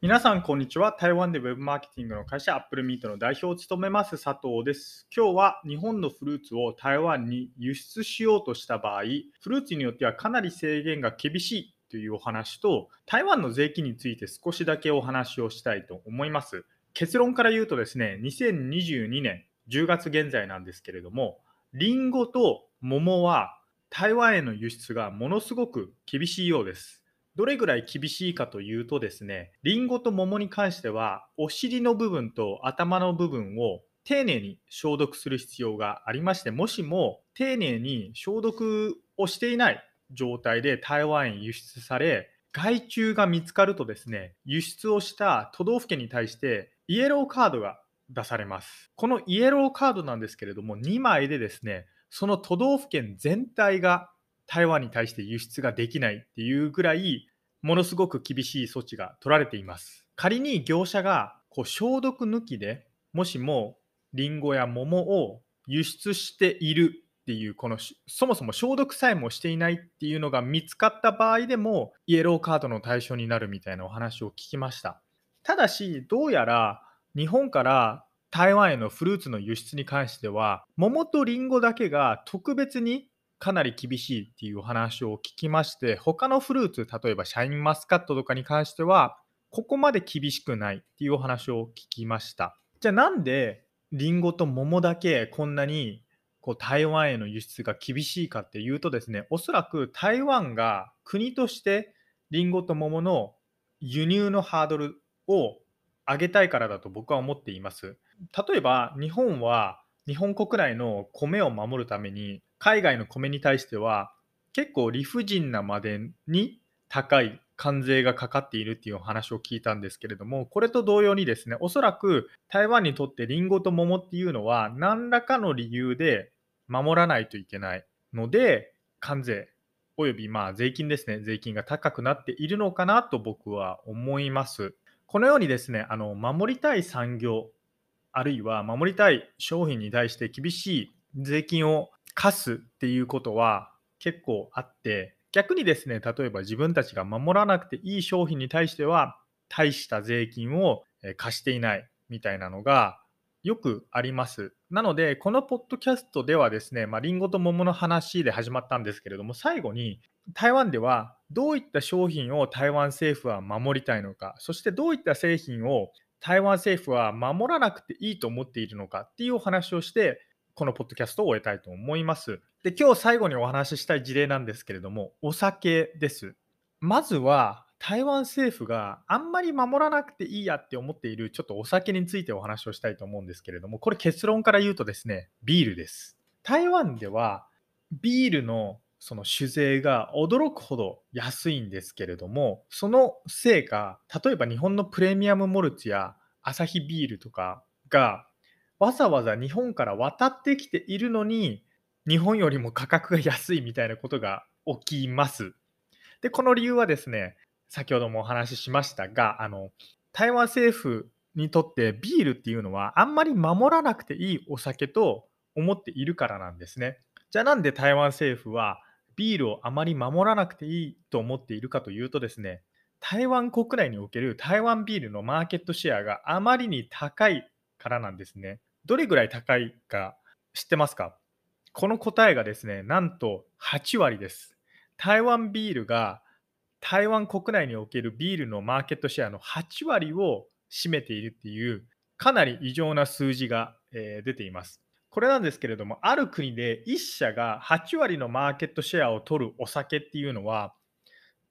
皆さん、こんにちは。台湾でウェブマーケティングの会社、アップルミートの代表を務めます佐藤です。今日は日本のフルーツを台湾に輸出しようとした場合、フルーツによってはかなり制限が厳しいというお話と、台湾の税金について少しだけお話をしたいと思います。結論から言うとですね、2022年10月現在なんですけれども、リンゴと桃は台湾への輸出がものすごく厳しいようです。どれぐらい厳しいかというとですね、リンゴと桃に関しては、お尻の部分と頭の部分を丁寧に消毒する必要がありまして、もしも丁寧に消毒をしていない状態で台湾へ輸出され、害虫が見つかるとですね、輸出をした都道府県に対してイエローカードが出されます。このイエローカードなんですけれども、2枚でですね、その都道府県全体が台湾に対して輸出ができないっていうぐらい、ものすごく厳しい措置が取られています。仮に業者がこう消毒抜きでもしもリンゴや桃を輸出しているっていうこのそもそも消毒さえもしていないっていうのが見つかった場合でもイエローカードの対象になるみたいなお話を聞きましたただしどうやら日本から台湾へのフルーツの輸出に関しては桃とリンゴだけが特別にかなり厳しいっていうお話を聞きまして、他のフルーツ、例えばシャインマスカットとかに関しては、ここまで厳しくないっていうお話を聞きました。じゃあなんでリンゴと桃だけこんなにこう台湾への輸出が厳しいかっていうとですね、おそらく台湾が国としてリンゴと桃の輸入のハードルを上げたいからだと僕は思っています。例えば日本は日本国内の米を守るために海外の米に対しては結構理不尽なまでに高い関税がかかっているっていう話を聞いたんですけれどもこれと同様にですねおそらく台湾にとってリンゴと桃っていうのは何らかの理由で守らないといけないので関税およびまあ税金ですね税金が高くなっているのかなと僕は思います。このようにですねあの守りたい産業あるいは守りたい商品に対して厳しい税金を課すっていうことは結構あって逆にですね例えば自分たちが守らなくていい商品に対しては大した税金を貸していないみたいなのがよくあります。なので、このポッドキャストではですね、まあ、リンゴと桃の話で始まったんですけれども、最後に台湾ではどういった商品を台湾政府は守りたいのか、そしてどういった製品を台湾政府は守らなくていいと思っているのかっていうお話をして、このポッドキャストを終えたいと思います。で、今日最後にお話ししたい事例なんですけれども、お酒です。まずは、台湾政府があんまり守らなくていいやって思っているちょっとお酒についてお話をしたいと思うんですけれども、これ結論から言うとですね、ビールです。台湾ではビールのその酒税が驚くほど安いんですけれども、そのせいか、例えば日本のプレミアムモルツやアサヒビールとかがわざわざ日本から渡ってきているのに、日本よりも価格が安いみたいなことが起きます。で、この理由はですね、先ほどもお話ししましたが、あの、台湾政府にとってビールっていうのはあんまり守らなくていいお酒と思っているからなんですね。じゃあなんで台湾政府はビールをあまり守らなくていいと思っているかというとですね、台湾国内における台湾ビールのマーケットシェアがあまりに高いからなんですね。どれぐらい高いか知ってますか？この答えがですね、なんと8割です。台湾ビールが台湾国内におけるビールのマーケットシェアの8割を占めているっていうかなり異常な数字が、え、出ています。これなんですけれども、ある国で1社が8割のマーケットシェアを取るお酒っていうのは、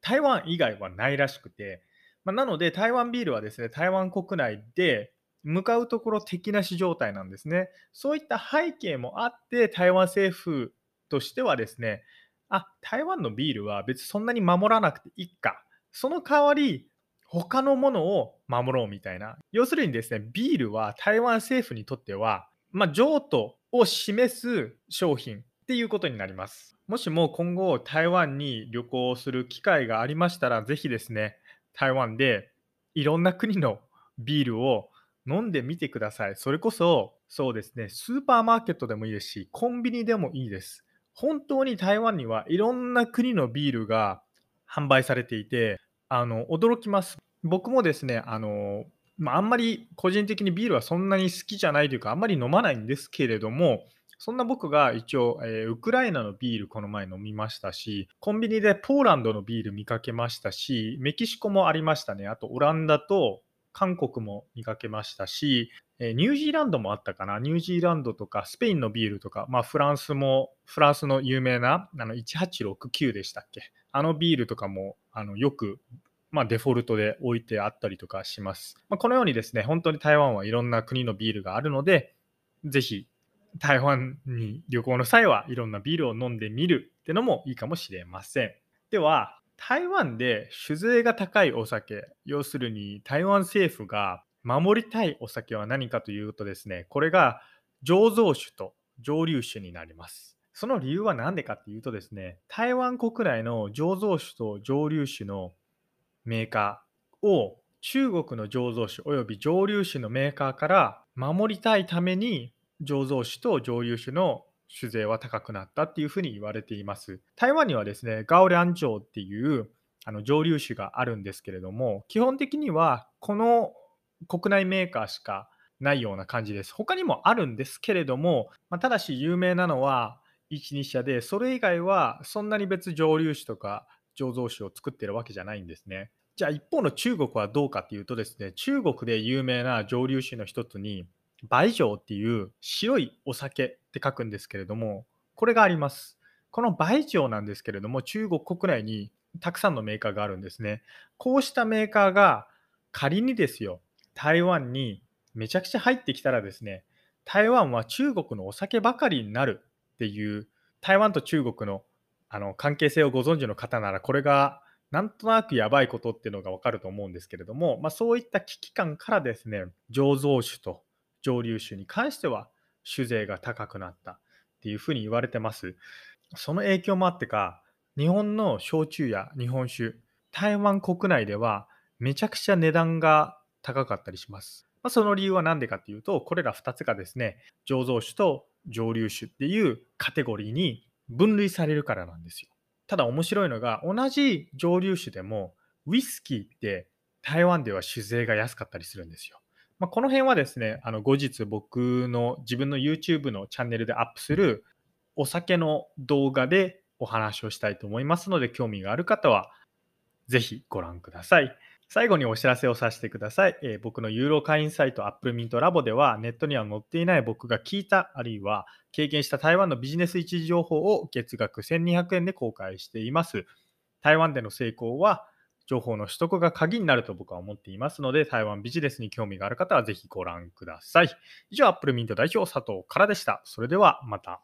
台湾以外はないらしくて、まあ、なので台湾ビールはですね、台湾国内で向かうところ敵なし状態なんですね。そういった背景もあって、台湾政府としてはですね、あ、台湾のビールは別にそんなに守らなくていいか。その代わり、他のものを守ろうみたいな。要するにですね、ビールは台湾政府にとっては、まあ、譲渡を示す商品っていうことになります。もしも今後台湾に旅行する機会がありましたら、ぜひですね、台湾でいろんな国のビールを飲んでみてください。それこそ、そうですね、スーパーマーケットでもいいですし、コンビニでもいいです。本当に台湾にはいろんな国のビールが販売されていて、あの驚きます。僕もですね、あの、まあ、あんまり個人的にビールはそんなに好きじゃないというか、あんまり飲まないんですけれども、そんな僕が一応、えーウクライナのビールこの前飲みましたし、コンビニでポーランドのビール見かけましたし、メキシコもありましたね。あとオランダと韓国も見かけましたし、えーニュージーランドもあったかな。ニュージーランドとかスペインのビールとか、まあフランスも、フランスの有名なあの1869でしたっけ。あのビールとかもあのよくまあ、デフォルトで置いてあったりとかします。まあ、このようにですね、本当に台湾はいろんな国のビールがあるので、ぜひ台湾に旅行の際はいろんなビールを飲んでみるってのもいいかもしれません。では、台湾で酒税が高いお酒、要するに台湾政府が守りたいお酒は何かというとですね、これが醸造酒と蒸留酒になります。その理由は何でかっていうとですね、台湾国内の醸造酒と蒸留酒のメーカーを中国の醸造酒および蒸留酒のメーカーから守りたいために醸造酒と蒸留酒の酒税は高くなったっていうふうに言われています。台湾にはですね、ガオリャンっていうあの蒸留酒があるんですけれども、基本的にはこの国内メーカーしかないような感じです。他にもあるんですけれども、まあ、ただし有名なのは1、2社で、それ以外はそんなに別蒸留酒とか醸造酒を作ってるわけじゃないんですね。じゃあ一方の中国はどうかっていうとですね、中国で有名な蒸留酒の一つに、白酒っていう白いお酒って書くんですけれども、これがあります。この白酒なんですけれども、中国国内にたくさんのメーカーがあるんですね。こうしたメーカーが仮にですよ、台湾にめちゃくちゃ入ってきたらですね、台湾は中国のお酒ばかりになるっていう、台湾と中国のあの関係性をご存知の方なら、これがなんとなくやばいことっていうのがわかると思うんですけれども、まあ、そういった危機感からですね、醸造酒と蒸留酒に関しては酒税が高くなったっていうふうに言われてます。その影響もあってか、日本の焼酎や日本酒、台湾国内ではめちゃくちゃ値段が高かったりします。まあ、その理由は何でかっていうと、これら2つがですね、醸造酒と蒸留酒っていうカテゴリーに分類されるからなんですよ。ただ面白いのが、同じ蒸留酒でも、ウイスキーって台湾では酒税が安かったりするんですよ。まあ、この辺はですね、あの後日僕の自分の YouTube のチャンネルでアップするお酒の動画でお話をしたいと思いますので、興味がある方はぜひご覧ください。最後にお知らせをさせてください。えー僕のユーロ会員サイト Apple Mint Labo ではネットには載っていない僕が聞いたあるいは経験した台湾のビジネス一時情報を月額1200円で公開しています。台湾での成功は情報の取得が鍵になると僕は思っていますので、台湾ビジネスに興味がある方はぜひご覧ください。以上、Apple Mint 代表佐藤からでした。それではまた。